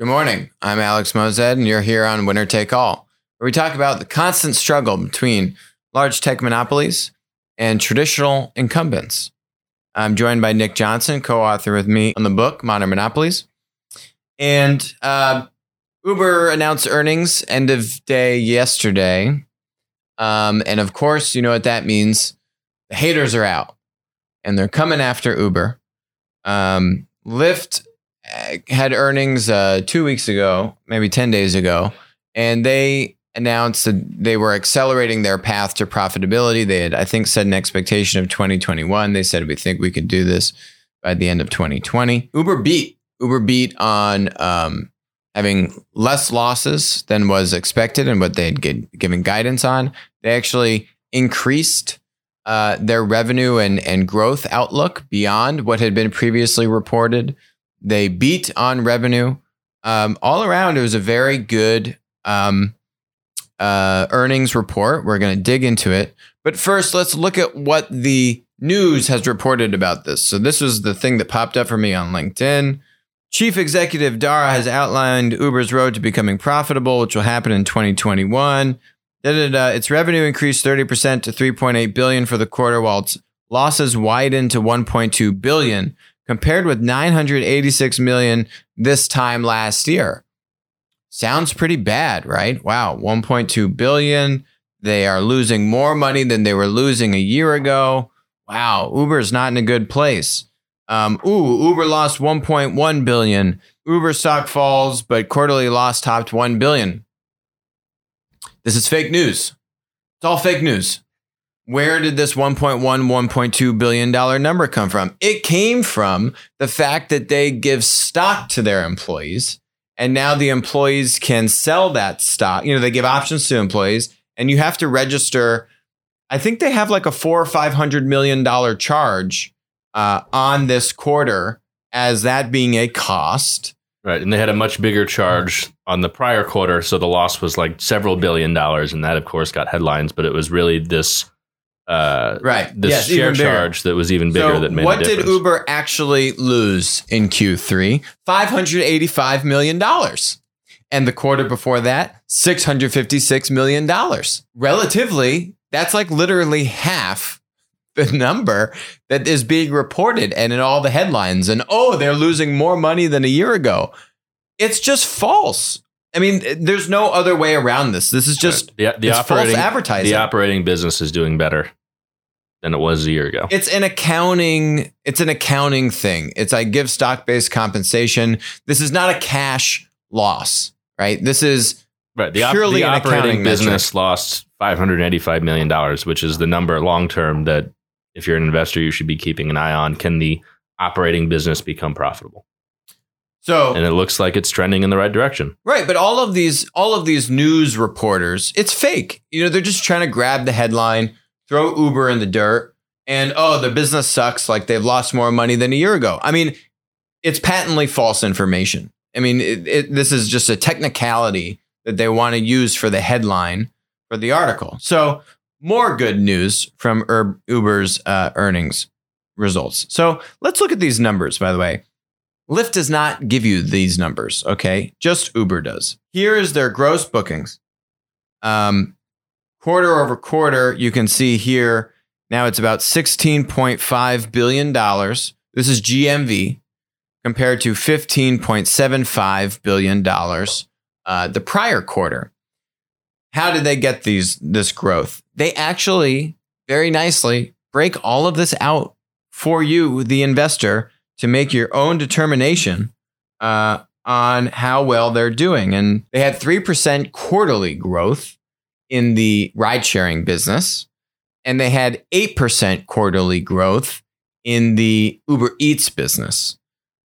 Good morning. I'm Alex Moazed, and you're here on Winner Take All, where we talk about the constant struggle between large tech monopolies and traditional incumbents. I'm joined by Nick Johnson, co author with me on the book Modern Monopolies. And uh, Uber announced earnings end of day yesterday. Um, and of course, you know what that means. The haters are out and they're coming after Uber. Um, Lyft had earnings uh, two weeks ago, maybe 10 days ago, and they announced that they were accelerating their path to profitability. They had, I think, set an expectation of 2021. They said, we think we could do this by the end of 2020. Uber beat. Uber beat on um, having less losses than was expected and what they had given guidance on. They actually increased uh, their revenue and, and growth outlook beyond what had been previously reported. They beat on revenue. Um, all around, it was a very good um, uh, earnings report. We're going to dig into it. But first, let's look at what the news has reported about this. So, this was the thing that popped up for me on LinkedIn. Chief Executive Dara has outlined Uber's road to becoming profitable, which will happen in 2021. Da-da-da. Its revenue increased 30% to 3.8 billion for the quarter, while its losses widened to 1.2 billion compared with 986 million this time last year. Sounds pretty bad, right? Wow, 1.2 billion. They are losing more money than they were losing a year ago. Wow, Uber's not in a good place. Um, ooh, Uber lost 1.1 billion. Uber stock falls, but quarterly loss topped 1 billion. This is fake news. It's all fake news. Where did this 1.1, 1.2 billion dollar number come from? It came from the fact that they give stock to their employees and now the employees can sell that stock. You know, they give options to employees and you have to register. I think they have like a four or five hundred million dollar charge uh, on this quarter as that being a cost. Right. And they had a much bigger charge on the prior quarter. So the loss was like several billion dollars. And that, of course, got headlines. But it was really this uh, right. This yes, share charge that was even bigger so that made what did Uber actually lose in Q3? Five hundred eighty-five million dollars, and the quarter before that, six hundred fifty-six million dollars. Relatively, that's like literally half the number that is being reported and in all the headlines. And oh, they're losing more money than a year ago. It's just false. I mean, there's no other way around this. This is just the, the operating advertising. The operating business is doing better than it was a year ago. It's an accounting. It's an accounting thing. It's I give stock based compensation. This is not a cash loss, right? This is right. The, purely the operating business metric. lost 585 million dollars, which is the number long term that if you're an investor you should be keeping an eye on. Can the operating business become profitable? So and it looks like it's trending in the right direction. Right, but all of these all of these news reporters, it's fake. You know, they're just trying to grab the headline, throw Uber in the dirt, and oh, the business sucks like they've lost more money than a year ago. I mean, it's patently false information. I mean, it, it, this is just a technicality that they want to use for the headline for the article. So, more good news from Uber's uh, earnings results. So, let's look at these numbers, by the way. Lyft does not give you these numbers, okay? Just Uber does. Here is their gross bookings. Um, quarter over quarter, you can see here now it's about $16.5 billion. This is GMV compared to $15.75 billion uh, the prior quarter. How did they get these this growth? They actually very nicely break all of this out for you, the investor, to make your own determination uh, on how well they're doing. And they had 3% quarterly growth in the ride sharing business, and they had 8% quarterly growth in the Uber Eats business.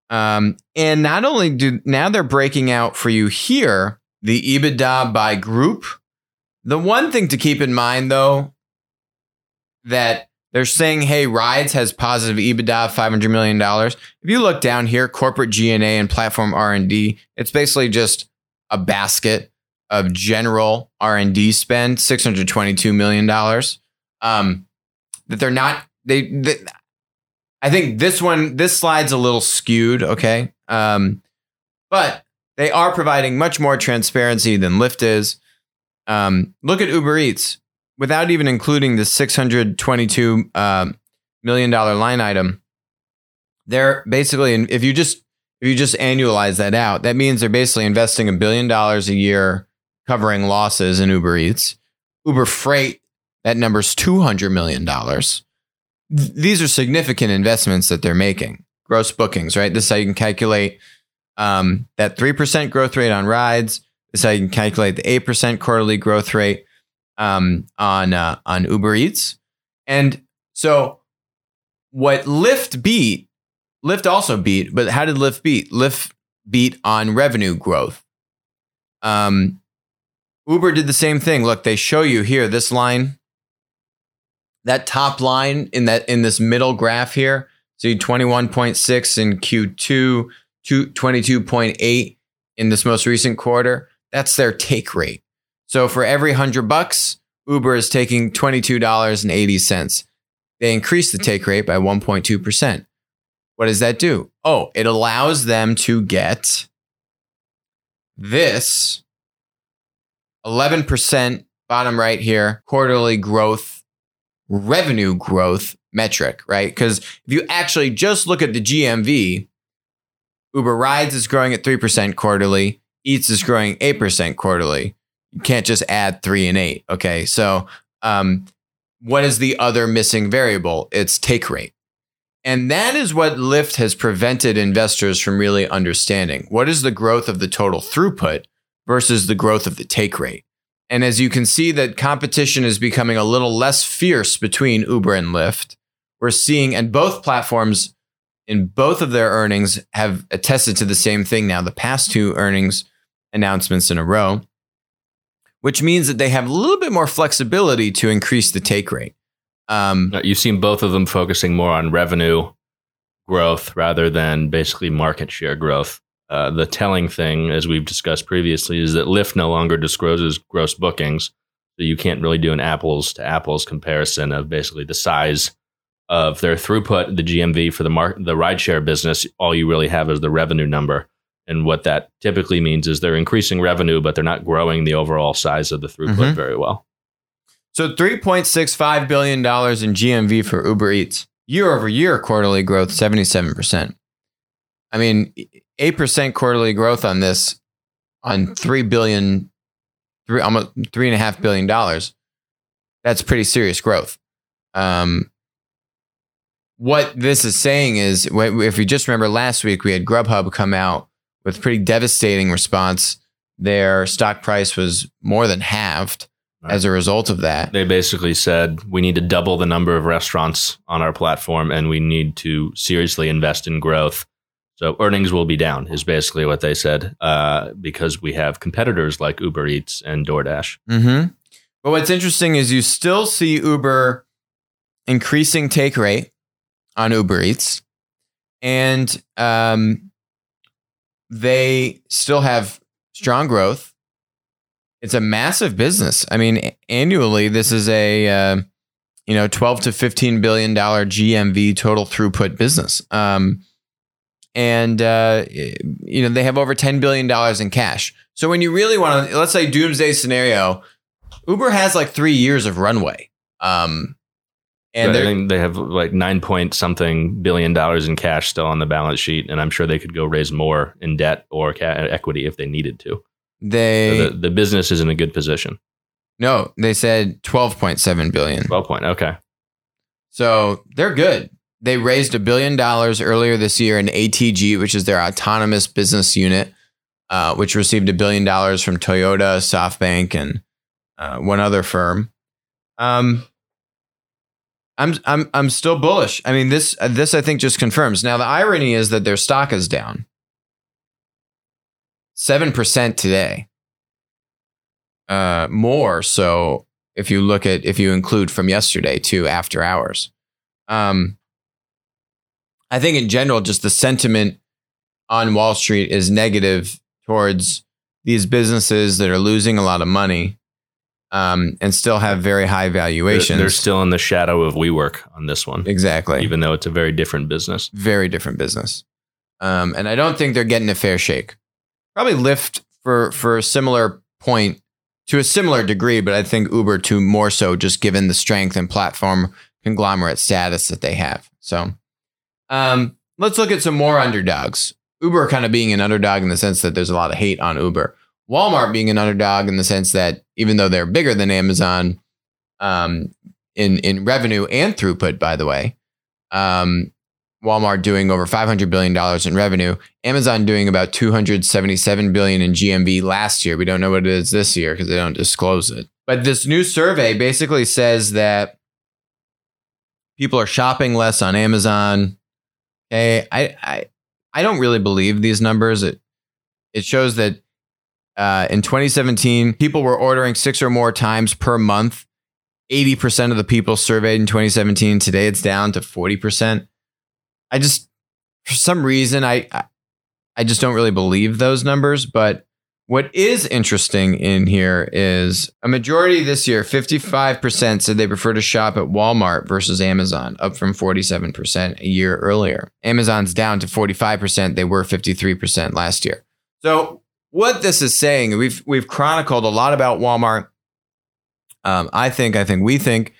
Um, and not only do now they're breaking out for you here the EBITDA by group. The one thing to keep in mind, though, that they're saying, hey, Rides has positive EBITDA of $500 million. If you look down here, corporate G&A and platform R&D, it's basically just a basket of general R&D spend, $622 million. Um, that they're not, they, they, I think this one, this slide's a little skewed, okay? Um, but they are providing much more transparency than Lyft is. Um, look at Uber Eats without even including the six hundred twenty-two um, million dollar line item. They're basically, if you just if you just annualize that out, that means they're basically investing a billion dollars a year covering losses in Uber Eats. Uber Freight, that number's $200 million. These are significant investments that they're making. Gross bookings, right? This is how you can calculate um, that 3% growth rate on rides. This is how you can calculate the 8% quarterly growth rate um, on, uh, on Uber Eats. And so what Lyft beat Lyft also beat, but how did Lyft beat? Lyft beat on revenue growth. Um, Uber did the same thing. Look, they show you here this line, that top line in that in this middle graph here. See 21.6 in Q2, 22.8 in this most recent quarter. That's their take rate. So for every 100 bucks, Uber is taking $22.80. They increase the take rate by 1.2%. What does that do? Oh, it allows them to get this 11% bottom right here quarterly growth, revenue growth metric, right? Because if you actually just look at the GMV, Uber Rides is growing at 3% quarterly, Eats is growing 8% quarterly. You can't just add three and eight. Okay. So, um, what is the other missing variable? It's take rate. And that is what Lyft has prevented investors from really understanding. What is the growth of the total throughput versus the growth of the take rate? And as you can see that competition is becoming a little less fierce between Uber and Lyft, we're seeing and both platforms in both of their earnings have attested to the same thing now, the past two earnings announcements in a row, which means that they have a little bit more flexibility to increase the take rate. Um, You've seen both of them focusing more on revenue growth rather than basically market share growth. Uh, the telling thing, as we've discussed previously, is that Lyft no longer discloses gross bookings. So you can't really do an apples to apples comparison of basically the size of their throughput, the GMV for the mar- the rideshare business. All you really have is the revenue number. And what that typically means is they're increasing revenue, but they're not growing the overall size of the throughput mm-hmm. very well. So $3.65 billion in GMV for Uber Eats. Year over year quarterly growth, 77%. I mean, 8% quarterly growth on this on 3 billion, three, almost $3.5 billion. That's pretty serious growth. Um, what this is saying is, if you just remember last week, we had Grubhub come out with pretty devastating response. Their stock price was more than halved Right. As a result of that, they basically said we need to double the number of restaurants on our platform and we need to seriously invest in growth. So earnings will be down, is basically what they said, uh, because we have competitors like Uber Eats and DoorDash. Mm-hmm. But what's interesting is you still see Uber increasing take rate on Uber Eats, and um, they still have strong growth it's a massive business. I mean, annually, this is a uh, you know twelve to fifteen billion dollar GMV total throughput business. Um, and uh, you know they have over ten billion dollars in cash. So when you really want to, let's say doomsday scenario, Uber has like three years of runway. Um, and they have like nine point something billion dollars in cash still on the balance sheet, and I'm sure they could go raise more in debt or ca- equity if they needed to. They so the, the business is in a good position. No, they said 12.7 billion. 12 point. Okay. So they're good. They raised a billion dollars earlier this year in ATG, which is their autonomous business unit, uh, which received a billion dollars from Toyota, SoftBank, and uh, one other firm. Um, I'm I'm I'm still bullish. I mean this this I think just confirms. Now the irony is that their stock is down. 7% today. Uh, more so if you look at, if you include from yesterday to after hours. Um, I think in general, just the sentiment on Wall Street is negative towards these businesses that are losing a lot of money um, and still have very high valuations. They're, they're, still in the shadow of WeWork on this one. Exactly. Even though it's a very different business. Very different business. Um, and I don't think they're getting a fair shake. probably Lyft for for a similar point to a similar degree, but I think Uber to more so just given the strength and platform conglomerate status that they have. So um, let's look at some more underdogs. Uber kind of being an underdog in the sense that there's a lot of hate on Uber. Walmart being an underdog in the sense that even though they're bigger than Amazon um, in in revenue and throughput, by the way, um, Walmart doing over 500 billion dollars in revenue, Amazon doing about 277 billion in GMV last year. We don't know what it is this year because they don't disclose it. But this new survey basically says that people are shopping less on Amazon. Okay, I I I don't really believe these numbers. It it shows that uh, in 2017, people were ordering six or more times per month. 80% of the people surveyed in 2017. Today, it's down to 40%. I just, for some reason, I, I just don't really believe those numbers. But what is interesting in here is a majority this year, 55% said they prefer to shop at Walmart versus Amazon, up from 47% a year earlier. Amazon's down to 45%. They were 53% last year. So what this is saying, we've we've chronicled a lot about Walmart. Um, I think, I think, we think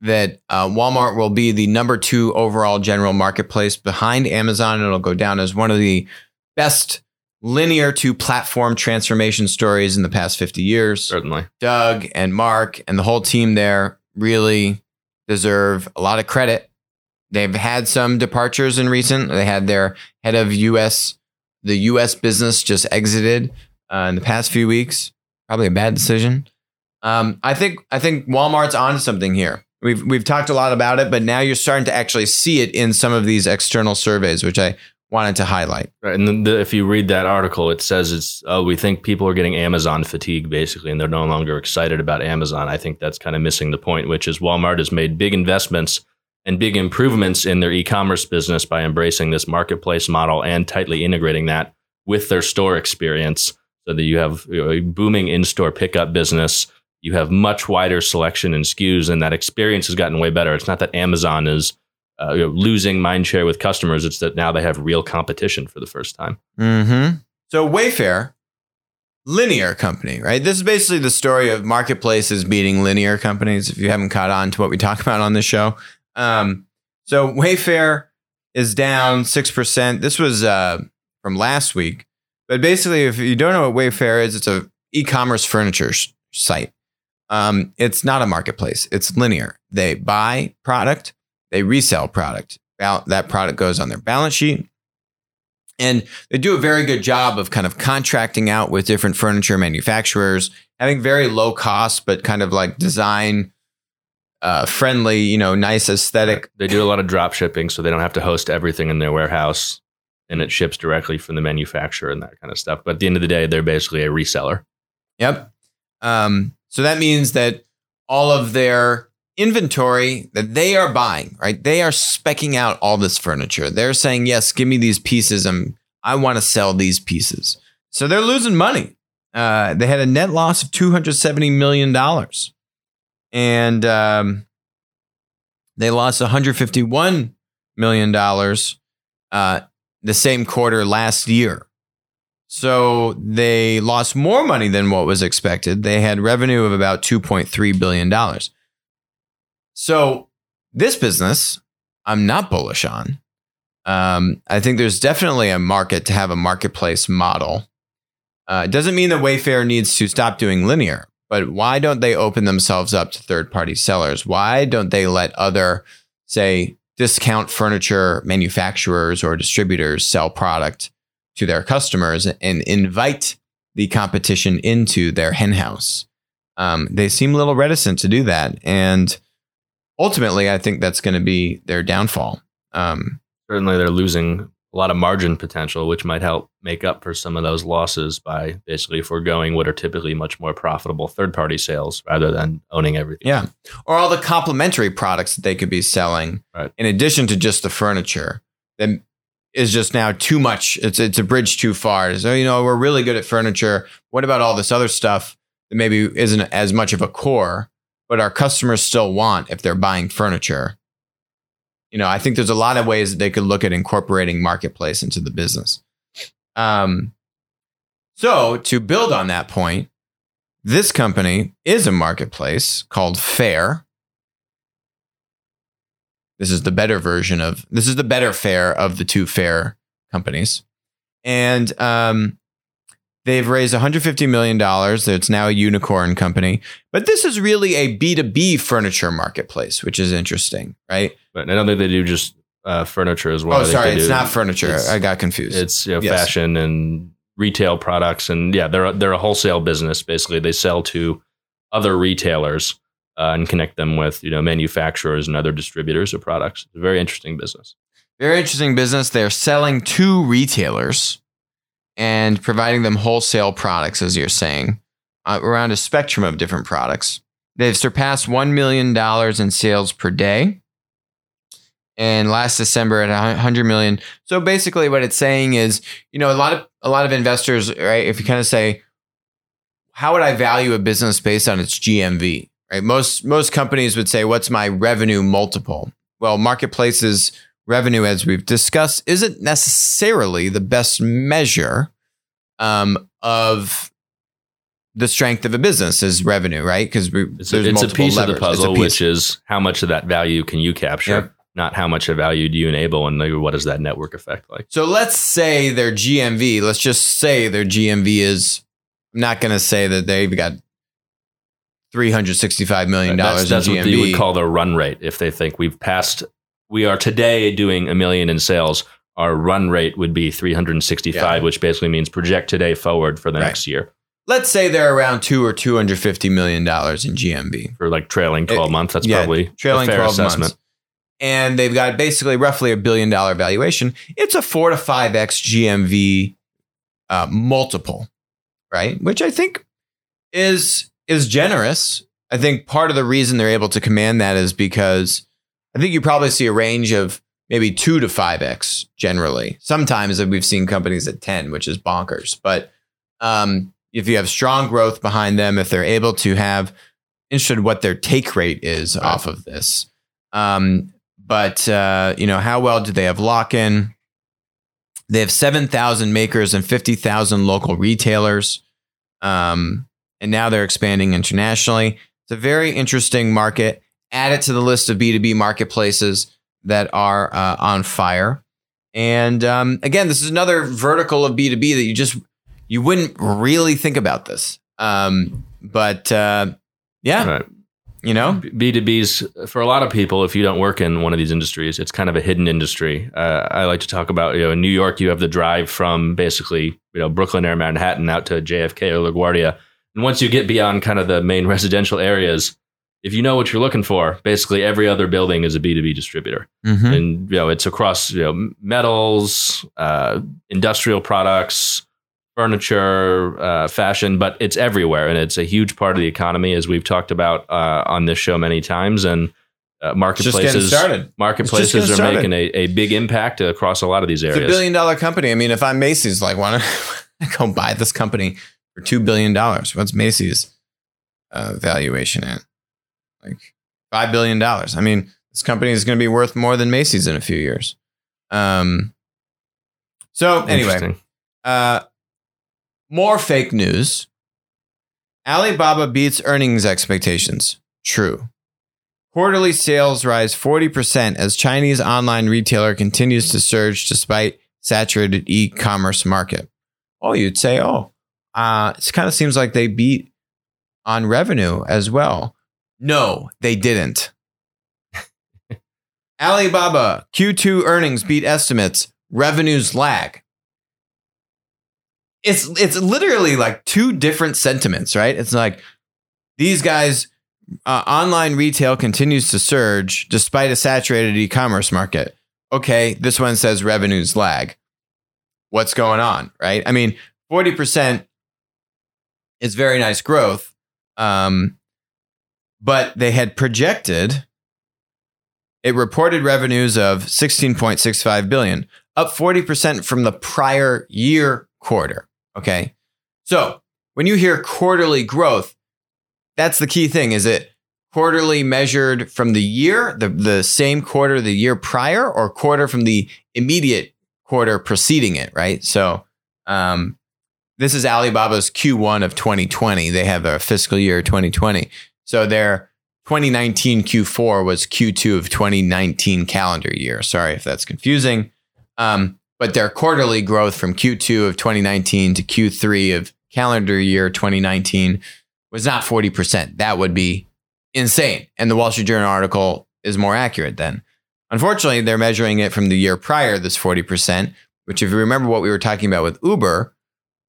that uh, Walmart will be the number two overall general marketplace behind Amazon. It'll go down as one of the best linear to platform transformation stories in the past 50 years. Certainly. Doug and Marc and the whole team there really deserve a lot of credit. They've had some departures in recent. They had their head of US the U.S. business just exited uh, in the past few weeks. Probably a bad decision. Um, I think I think Walmart's on something here. We've we've talked a lot about it, but now you're starting to actually see it in some of these external surveys, which I wanted to highlight. Right, and the, if you read that article, it says it's oh we think people are getting Amazon fatigue basically, and they're no longer excited about Amazon. I think that's kind of missing the point, which is Walmart has made big investments and big improvements in their e-commerce business by embracing this marketplace model and tightly integrating that with their store experience so that you have a booming in-store pickup business. You have much wider selection and SKUs and that experience has gotten way better. It's not that amazon is uh, you know, losing mindshare with customers. It's that now they have real competition for the first time. Mm-hmm. so wayfair linear company right? This is basically the story of marketplaces beating linear companies if you haven't caught on to what we talk about on this show um, so Wayfair is down six percent. This was uh, from last week, but basically, if you don't know what Wayfair is, it's a e-commerce furniture sh- site. Um, it's not a marketplace. It's linear. They buy product, they resell product. That product goes on their balance sheet. And they do a very good job of kind of contracting out with different furniture manufacturers, having very low cost, but kind of like design uh, friendly, you know, nice aesthetic. They do a lot of drop shipping, so they don't have to host everything in their warehouse, and it ships directly from the manufacturer and that kind of stuff. But at the end of the day, they're basically a reseller. Yep. Um, so that means that all of their inventory that they are buying, right? They are specking out all this furniture. They're saying, "Yes, give me these pieces. I'm I want to sell these pieces." So they're losing money. Uh, they had a net loss of two hundred seventy million dollars and um, they lost 151 million dollars uh, the same quarter last year. So they lost more money than what was expected. They had revenue of about 2.3 billion dollars. So this business, I'm not bullish on. Um, I think there's definitely a market to have a marketplace model. Uh, it doesn't mean that Wayfair needs to stop doing linear, but why don't they open themselves up to third party sellers? Why don't they let other, say, discount furniture manufacturers or distributors sell product to their customers and invite the competition into their henhouse? Um, they seem a little reticent to do that. And ultimately, I think that's going to be their downfall. Um, Certainly, they're losing a lot of margin potential, which might help make up for some of those losses by basically foregoing what are typically much more profitable third party sales rather than owning everything. Yeah. Or all the complementary products that they could be selling right. in addition to just the furniture that is just now too much. It's, it's a bridge too far. So, you know, we're really good at furniture. What about all this other stuff that maybe isn't as much of a core, but our customers still want if they're buying furniture? You know, I think there's a lot of ways that they could look at incorporating marketplace into the business. Um, So, to build on that point, this company is a marketplace called Faire. This is the better version of this is the better Fair of the two Fair companies, and um, they've raised 150 million dollars. It's now a unicorn company, but this is really a B2B furniture marketplace, which is interesting, right? But I don't think they do just uh, furniture as well. oh, sorry, it's do- not furniture. it's- I got confused. It's you know, Yes. fashion and retail products, and yeah, they're they're a wholesale business. Basically, they sell to other retailers uh, and connect them with you know manufacturers and other distributors of products. It's a very interesting business. Very interesting business. They're selling to retailers and providing them wholesale products, as you're saying, uh, around a spectrum of different products. They've surpassed $1 million in sales per day. And last December at 100 million. So basically what it's saying is, you know, a lot of a lot of investors, right, if you kind of say how would I value a business based on its GMV? Right? Most most companies would say what's my revenue multiple? Well, marketplaces revenue, as we've discussed, isn't necessarily the best measure um, of the strength of a business is revenue, right? Because It's, a, it's a piece of the puzzle, which is how much of that value can you capture, Yep. not how much of value do you enable, and what is that network effect like? so let's say their GMV. Let's just say their GMV is. I'm not going to say that they've got three hundred sixty-five million That's, dollars that's in what you would call the run rate. If they think we've passed, we are today doing a million in sales. Our run rate would be 365, Yeah. which basically means project today forward for the Right. next year let's say they're around two or two hundred fifty million dollars in GMV. for like trailing 12 It- months. That's yeah, probably trailing 12 assessment. months. And they've got basically roughly a billion dollar valuation. It's a four to five X GMV uh, multiple, right? Which I think is is generous. I think part of the reason they're able to command that is because I think you probably see a range of maybe two to five X generally. Sometimes we've seen companies at 10, which is bonkers. But um, if you have strong growth behind them, if they're able to have interested what their take rate is Right. off of this. Um, but uh, you know, how well do they have lock in? They have seven thousand makers and fifty thousand local retailers, um, and now they're expanding internationally. It's a very interesting market. Add it to the list of B two B marketplaces that are uh, on fire. And um, again, this is another vertical of B two B that you just you wouldn't really think about this. Um, but uh, yeah, Right. you know, B2Bs, for a lot of people, if you don't work in one of these industries, it's kind of a hidden industry. Uh, I like to talk about, you know, in New York, you have the drive from basically, you know, Brooklyn or Manhattan out to JFK or LaGuardia. And once you get beyond kind of the main residential areas, if you know what you're looking for, basically every other building is a B2B distributor. Mhm. And, you know, it's across, you know, metals, uh, industrial products, furniture, uh, fashion, but it's everywhere, and it's a huge part of the economy, as we've talked about uh, on this show many times. And uh, It's just getting marketplaces, marketplaces are started. making a, a big impact across a lot of these areas. It's a billion dollar company. I mean, if I'm Macy's, like, why don't I go buy this company for two billion dollars? What's Macy's uh, valuation at? Like five billion dollars. I mean, this company is going to be worth more than Macy's in a few years. Um. So anyway, uh, more fake news. Alibaba beats earnings expectations. True. Quarterly sales rise 40% as Chinese online retailer continues to surge despite saturated e-commerce market. Oh, you'd say, oh, uh, it kind of seems like they beat on revenue as well. No, they didn't. Alibaba Q2 earnings beat estimates, revenues lag. It's it's literally like two different sentiments, right? It's like these guys uh, online retail continues to surge despite a saturated e-commerce market. Okay, this one says revenues lag. What's going on, right? I mean, 40% is very nice growth. Um, but they had projected it reported revenues of 16.65 billion, up 40% from the prior year quarter. Okay. So when you hear quarterly growth, that's the key thing. Is it quarterly measured from the year, the, the same quarter the year prior, or quarter from the immediate quarter preceding it, right? So um, this is Alibaba's Q1 of 2020. They have a fiscal year 2020. So their 2019 Q4 was Q2 of 2019 calendar year. Sorry if that's confusing. Um, but their quarterly growth from Q2 of 2019 to Q3 of calendar year 2019 was not 40%. That would be insane. And the Wall Street Journal article is more accurate then. Unfortunately, they're measuring it from the year prior, this 40%, which, if you remember what we were talking about with Uber,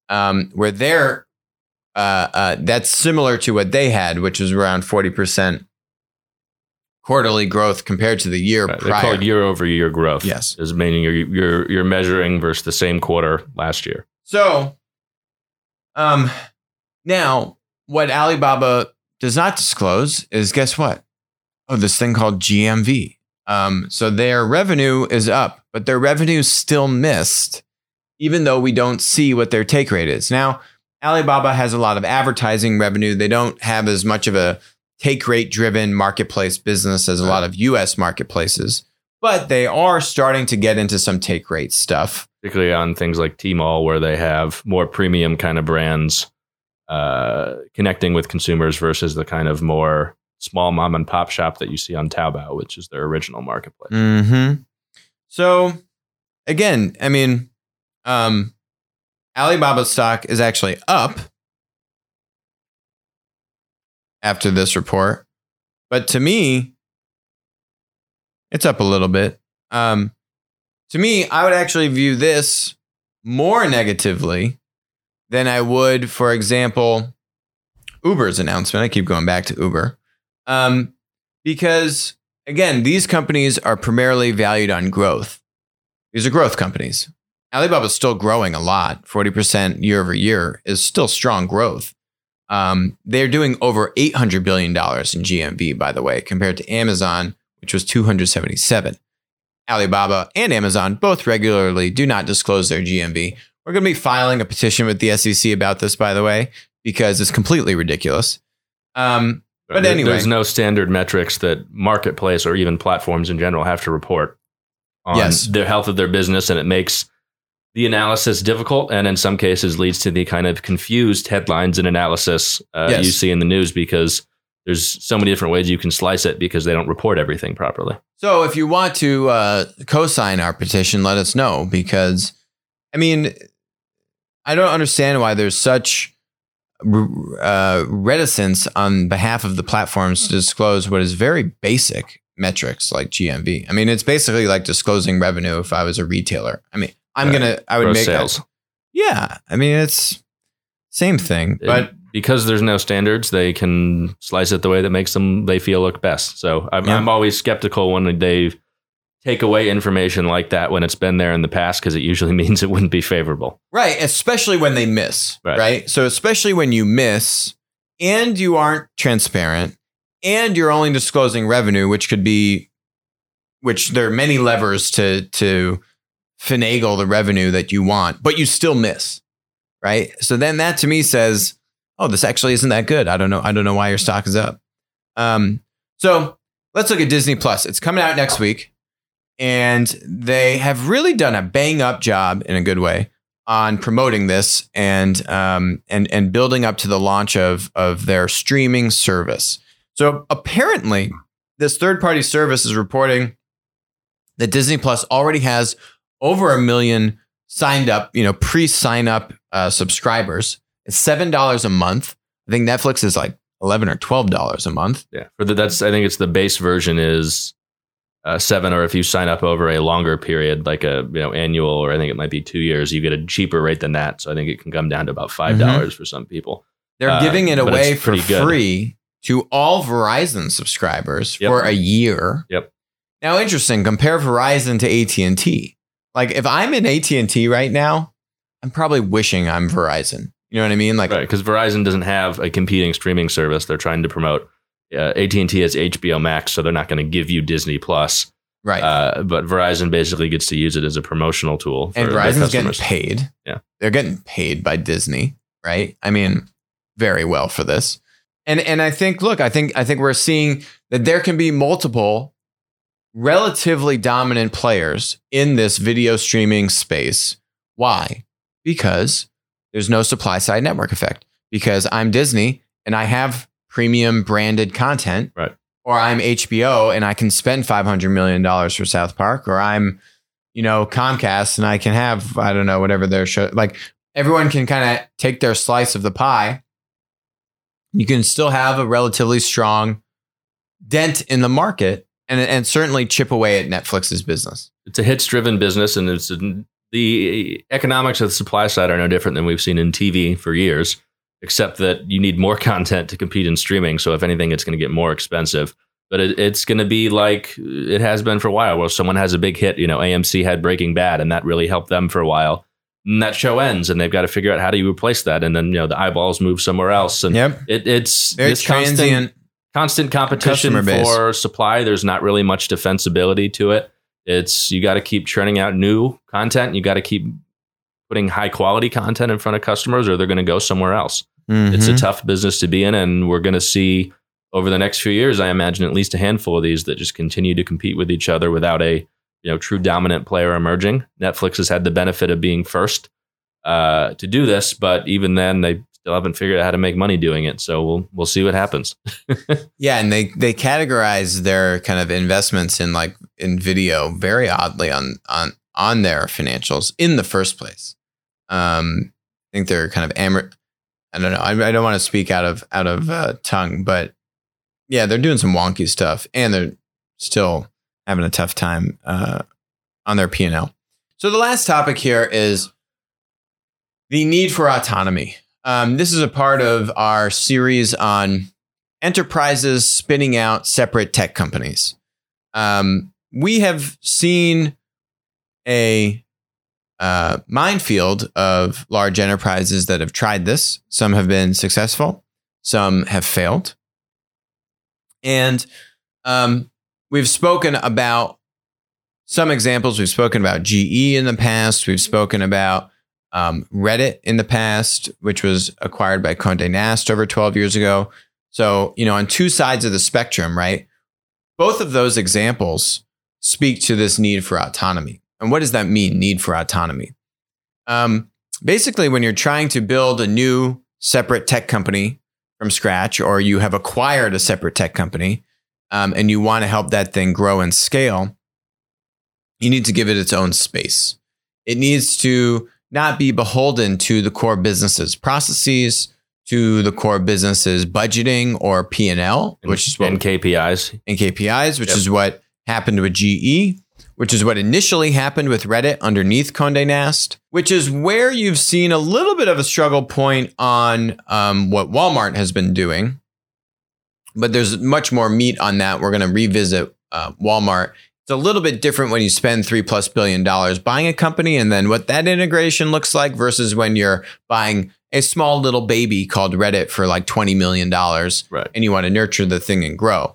um, where they're, uh, uh, that's similar to what they had, which was around 40% quarterly growth compared to the year Right, prior. They call year over year growth. Yes. Is meaning you're, you're, you're measuring versus the same quarter last year. So, um, now what Alibaba does not disclose is guess what? Oh, this thing called GMV. Um, so their revenue is up, but their revenue still missed, even though we don't see what their take rate is. Now, Alibaba has a lot of advertising revenue. They don't have as much of a take rate driven marketplace business as a lot of US marketplaces, but they are starting to get into some take rate stuff. particularly on things like Tmall, where they have more premium kind of brands uh, connecting with consumers versus the kind of more small mom and pop shop that you see on Taobao, which is their original marketplace. Hmm. So again, I mean, um, Alibaba stock is actually up after this report, but to me, it's up a little bit. Um, to me, I would actually view this more negatively than I would, for example, Uber's announcement. I keep going back to Uber. Um, because again, these companies are primarily valued on growth. These are growth companies. Alibaba's still growing a lot. 40% year over year is still strong growth. Um, they're doing over $800 billion in GMV, by the way, compared to Amazon, which was 277. Alibaba and Amazon both regularly do not disclose their GMV. We're going to be filing a petition with the SEC about this, by the way, because it's completely ridiculous. Um, But There- anyway. there's no standard metrics that marketplace or even platforms in general have to report on Yes. the health of their business, and it makes the analysis difficult, and in some cases leads to the kind of confused headlines and analysis uh, Yes. you see in the news because there's so many different ways you can slice it because they don't report everything properly. So if you want to uh, co-sign our petition, let us know because, I mean, I don't understand why there's such uh, reticence on behalf of the platforms to disclose what is very basic metrics like GMV. I mean, it's basically like disclosing revenue. If I was a retailer, I mean, I'm Right. gonna, I would make sales. yeah. I mean, it's same thing, but And because there's no standards, they can slice it the way that makes them they feel look best. So I'm, Yeah. I'm always skeptical when they take away information like that when it's been there in the past because it usually means it wouldn't be favorable. Right, especially when they miss, Right. right. So especially when you miss and you aren't transparent and you're only disclosing revenue, which could be which there are many levers to to finagle the revenue that you want, but you still miss. Right? So then that to me says, "Oh, this actually isn't that good. I don't know I don't know why your stock is up." Um so let's look at Disney Plus. It's coming out next week and they have really done a bang up job in a good way on promoting this and um, and and building up to the launch of of their streaming service. So apparently, this third party service is reporting that Disney Plus already has over a million signed up, you know, pre sign up uh, subscribers. It's seven dollars a month. I think Netflix is like eleven or twelve dollars a month. Yeah, for the, that's I think it's the base version is uh, seven, or if you sign up over a longer period, like a you know annual, or I think it might be two years, you get a cheaper rate than that. So I think it can come down to about five dollars for some people. They're Uh, giving it away for good. free to all Verizon subscribers Yep. for a year. Yep. Now, interesting. Compare Verizon to AT and T. Like, if I'm in AT and T right now, I'm probably wishing I'm Verizon. You know what I mean? Like, Right, because Verizon doesn't have a competing streaming service. They're trying to promote. Uh, AT and T has HBO Max, so they're not going to give you Disney Plus. right. Uh, but Verizon basically gets to use it as a promotional tool. For and Verizon's getting paid. Yeah. They're getting paid by Disney, right? I mean, very well for this. And and I think look, I think I think we're seeing that there can be multiple relatively dominant players in this video streaming space. Why? Because there's no supply side network effect because I'm Disney and I have premium branded content. Right. Or I'm HBO and I can spend $500 million for South Park, or I'm, you know, Comcast and I can have, I don't know, whatever their show. Like everyone can kind of take their slice of the pie. You can still have a relatively strong dent in the market and, and certainly chip away at Netflix's business. It's a hits driven business and it's the eh, economics of the supply side are no different than we've seen in TV for years, except that you need more content to compete in streaming. So if anything, it's going to get more expensive. But it, it's going to be like eh, it has been for a while, where someone has a big hit. You know, AMC had Breaking Bad, and that really helped them for a while. And that show ends, and they've got to figure out how do you replace that. And then you know the eyeballs move somewhere else, and Yep. it, it's Very constant transient. constant competition for supply. There's not really much defensibility to it. It's you got to keep churning out new content. You got to keep putting high quality content in front of customers, or they're going to go somewhere else. It's a Mhm. tough business to be in, and we're going to see over the next few years. I imagine at least a handful of these that just continue to compete with each other without a you know true dominant player emerging. Netflix has had the benefit of being first uh, to do this, but even then, they still haven't figured out how to make money doing it. So we'll we'll see what happens. Yeah, and they they categorize their kind of investments in like in video very oddly on on on their financials in the first place. Um, I think they're kind of amor- I don't know. I, I don't want to speak out of out of uh, tongue, but yeah, they're doing some wonky stuff, and they're still having a tough time uh, on their P and L. So the last topic here is the need for autonomy. Um, this is a part of our series on enterprises spinning out separate tech companies. Um, we have seen a uh, minefield of large enterprises that have tried this. Some have been successful, some have failed. And um, we've spoken about some examples. We've spoken about GE in the past. We've spoken about um, Reddit in the past, which was acquired by Conde Nast over 12 years ago. So, you know, on two sides of the spectrum, right? Both of those examples speak to this need for autonomy. And what does that mean, need for autonomy? Um, basically, when you're trying to build a new separate tech company from scratch, or you have acquired a separate tech company um, and you want to help that thing grow and scale, you need to give it its own space. It needs to not be beholden to the core business's processes, to the core business's budgeting or P and L, which is what and KPIs. and KPIs, which Yep. is what happened with GE, which is what initially happened with Reddit underneath Conde Nast, which is where you've seen a little bit of a struggle point on um, what Walmart has been doing. But there's much more meat on that. We're going to revisit uh, Walmart. It's a little bit different when you spend three plus billion dollars buying a company and then what that integration looks like versus when you're buying a small little baby called Reddit for like $20 million Right. and you want to nurture the thing and grow.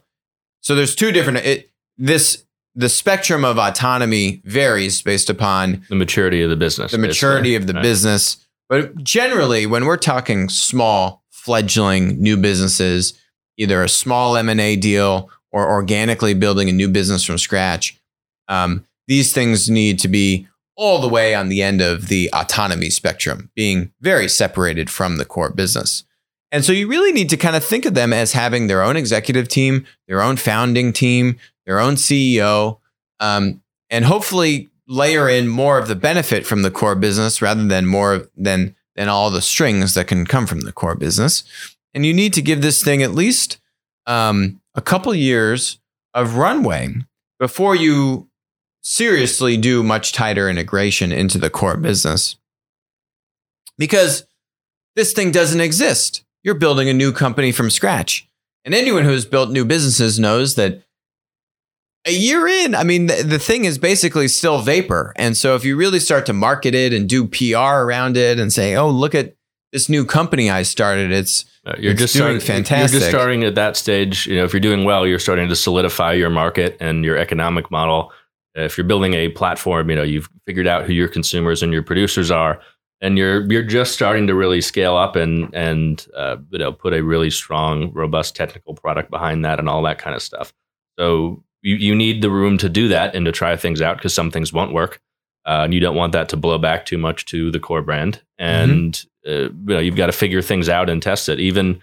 So there's two different it this the spectrum of autonomy varies based upon The maturity of the business. the maturity of the Right. business. But generally when we're talking small fledgling new businesses, either a small M&A deal or organically building a new business from scratch, um, these things need to be all the way on the end of the autonomy spectrum, being very separated from the core business. And so you really need to kind of think of them as having their own executive team, their own founding team, their own CEO, um, and hopefully layer in more of the benefit from the core business rather than more than than all the strings that can come from the core business. And you need to give this thing at least um, a couple years of runway before you seriously do much tighter integration into the core business. Because this thing doesn't exist. You're building a new company from scratch. And anyone who's built new businesses knows that a year in, I mean, the, the thing is basically still vapor. And so if you really start to market it and do PR around it and say, oh, look at this new company I started, it's Uh, You're It's just doing starting, You're just starting at that stage. You know, if you're doing well, you're starting to solidify your market and your economic model. If you're building a platform, you know you've figured out who your consumers and your producers are, and you're you're just starting to really scale up and and uh, you know put a really strong, robust technical product behind that and all that kind of stuff. So you you need the room to do that and to try things out because some things won't work. uh, and you don't want that to blow back too much to the core brand. And uh, you know, you've got to figure things out and test it. Even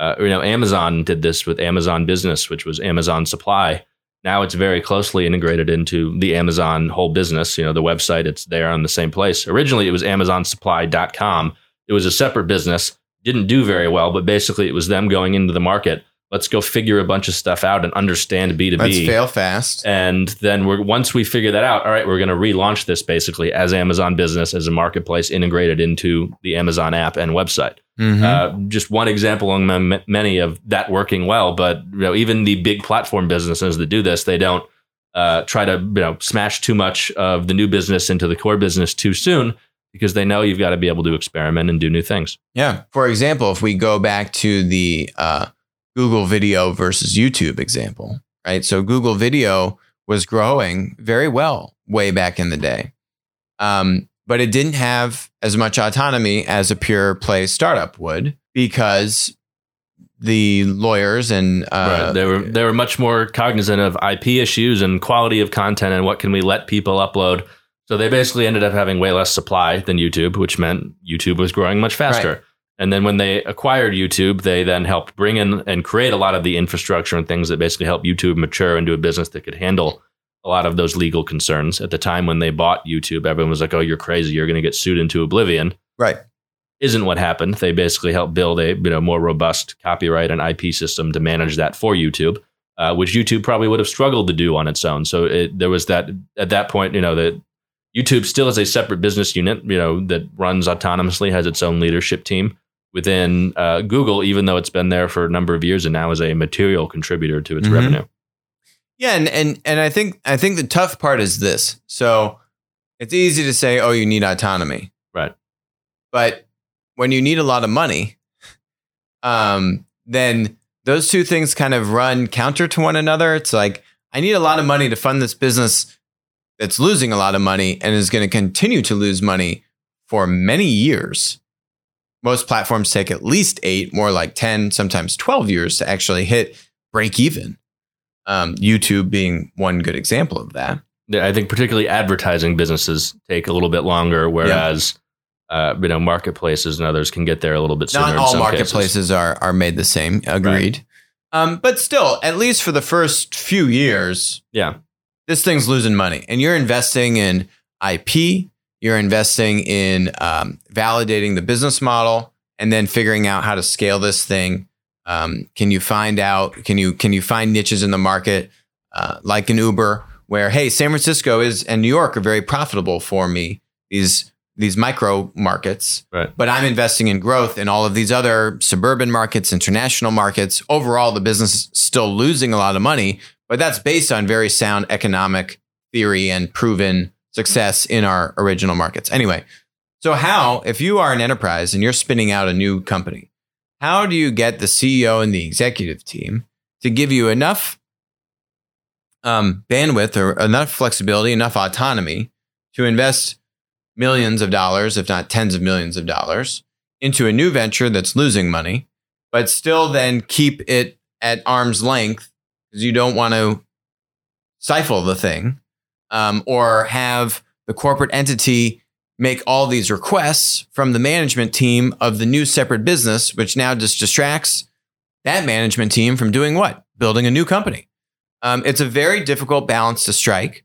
uh, you know, Amazon did this with Amazon Business, which was Amazon Supply. Now it's very closely integrated into the Amazon whole business. You know, the website, it's there on the same place. Originally, it was AmazonSupply.com. It was a separate business, didn't do very well, but basically it was them going into the market. Let's go figure a bunch of stuff out and understand B2B. Let's fail fast. And then we're once we figure that out, all right, we're going to relaunch this basically as Amazon Business as a marketplace integrated into the Amazon app and website. Mhm. Uh, just one example among many of that working well. But you know, even the big platform businesses that do this, they don't uh, try to you know smash too much of the new business into the core business too soon because they know you've got to be able to experiment and do new things. Yeah. For example, if we go back to the uh, Google Video versus YouTube example, right? So Google Video was growing very well way back in the day, um, but it didn't have as much autonomy as a pure play startup would because the lawyers and uh, right. They were they were much more cognizant of IP issues and quality of content and what can we let people upload. So they basically ended up having way less supply than YouTube, which meant YouTube was growing much faster. Right. And then when they acquired YouTube, they then helped bring in and create a lot of the infrastructure and things that basically help YouTube mature into a business that could handle a lot of those legal concerns. At the time when they bought YouTube, everyone was like, "Oh, you're crazy! You're going to get sued into oblivion." right. isn't what happened. They basically helped build a you know more robust copyright and IP system to manage that for YouTube, uh, which YouTube probably would have struggled to do on its own. So it, there was that at that point, you know, that YouTube still is a separate business unit, you know, that runs autonomously, has its own leadership team within uh, Google, even though it's been there for a number of years and now is a material contributor to its Mhm. revenue. Yeah, and and and I think I think the tough part is this. So it's easy to say, "Oh, you need autonomy," Right. But when you need a lot of money, um, then those two things kind of run counter to one another. It's like I need a lot of money to fund this business that's losing a lot of money and is going to continue to lose money for many years. Most platforms take at least eight, more like 10, sometimes 12 years to actually hit break even. Um, YouTube being one good example of that. Yeah, I think particularly advertising businesses take a little bit longer, whereas uh, you know marketplaces and others can get there a little bit sooner. Not all some cases. marketplaces are are made the same. Agreed. Um, but still, at least for the first few years, Yeah, this thing's losing money, and you're investing in IP. You're investing in um, validating the business model, and then figuring out how to scale this thing. Um, can you find out? Can you can you find niches in the market uh, like an Uber, where hey, San Francisco is and New York are very profitable for me. These these micro markets, Right. But I'm investing in growth in all of these other suburban markets, international markets. Overall, the business is still losing a lot of money, but that's based on very sound economic theory and proven success in our original markets. Anyway, so how, if you are an enterprise and you're spinning out a new company, how do you get the CEO and the executive team to give you enough um, bandwidth or enough flexibility, enough autonomy to invest millions of dollars, if not tens of millions of dollars, into a new venture that's losing money, but still then keep it at arm's length because you don't want to stifle the thing um, or have the corporate entity make all these requests from the management team of the new separate business, which now just distracts that management team from doing what? Building a new company. Um, it's a very difficult balance to strike.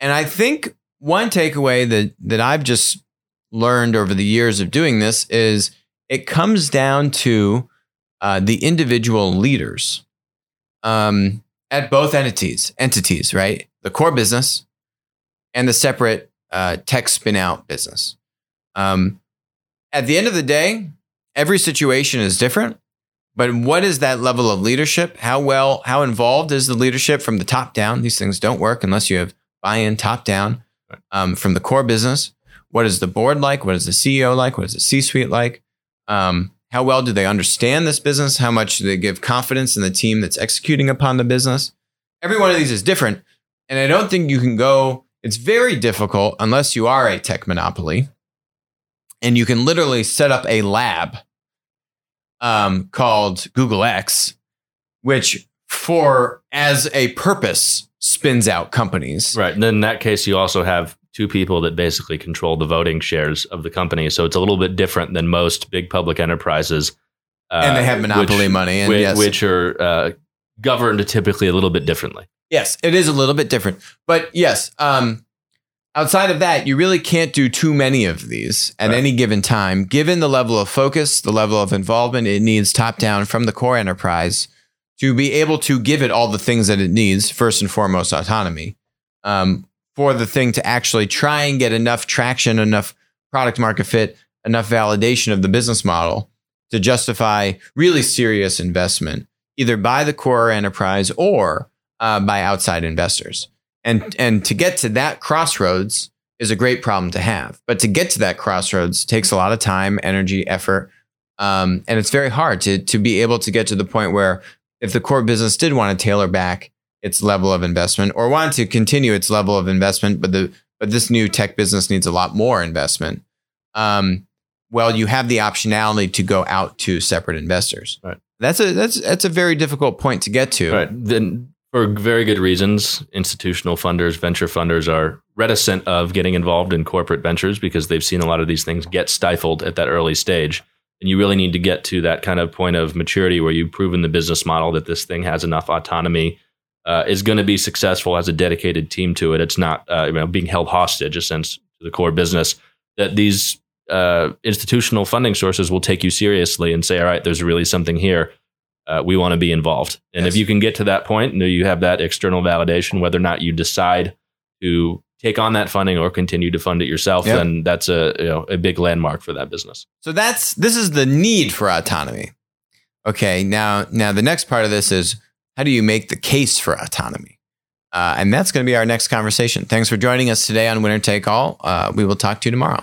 And I think one takeaway that, that I've just learned over the years of doing this is it comes down to uh, the individual leaders um, at both entities, entities, right? The core business and the separate uh, tech spin out business. Um, at the end of the day, every situation is different. But what is that level of leadership? How well, how involved is the leadership from the top down? These things don't work unless you have buy in top down um, from the core business. What is the board like? What is the CEO like? What is the C suite like? Um, how well do they understand this business? How much do they give confidence in the team that's executing upon the business? Every one of these is different. And I don't think you can go, it's very difficult unless you are a tech monopoly and you can literally set up a lab um, called Google X, which for as a purpose spins out companies. right. And then in that case, you also have two people that basically control the voting shares of the company. So it's a little bit different than most big public enterprises. Uh, and they have monopoly which, money, and which, yes. which are uh, governed typically a little bit differently. Yes, it is a little bit different, but yes. Um, outside of that, you really can't do too many of these at right. any given time. Given the level of focus, the level of involvement, it needs top down from the core enterprise to be able to give it all the things that it needs. First and foremost, autonomy. Um, for the thing to actually try and get enough traction, enough product market fit, enough validation of the business model to justify really serious investment, either by the core enterprise or uh, by outside investors. And, and to get to that crossroads is a great problem to have. But to get to that crossroads takes a lot of time, energy, effort. Um, and it's very hard to, to be able to get to the point where if the core business did want to tailor back its level of investment or want to continue its level of investment, but the but this new tech business needs a lot more investment. Um, well, you have the optionality to go out to separate investors. Right. That's a that's that's a very difficult point to get to. Right. Then for very good reasons, institutional funders, venture funders are reticent of getting involved in corporate ventures because they've seen a lot of these things get stifled at that early stage. And you really need to get to that kind of point of maturity where you've proven the business model that this thing has enough autonomy uh, is going to be successful as a dedicated team to it. It's not uh, you know, being held hostage, a sense, to the core business. That these uh, institutional funding sources will take you seriously and say, "All right, there's really something here. Uh, we want to be involved." And yes. if you can get to that point, and you have that external validation, whether or not you decide to take on that funding or continue to fund it yourself, yep. then that's a you know a big landmark for that business. So that's this is the need for autonomy. Okay, now now the next part of this is how do you make the case for autonomy? Uh, and that's going to be our next conversation. Thanks for joining us today on Winner Take All. Uh, we will talk to you tomorrow.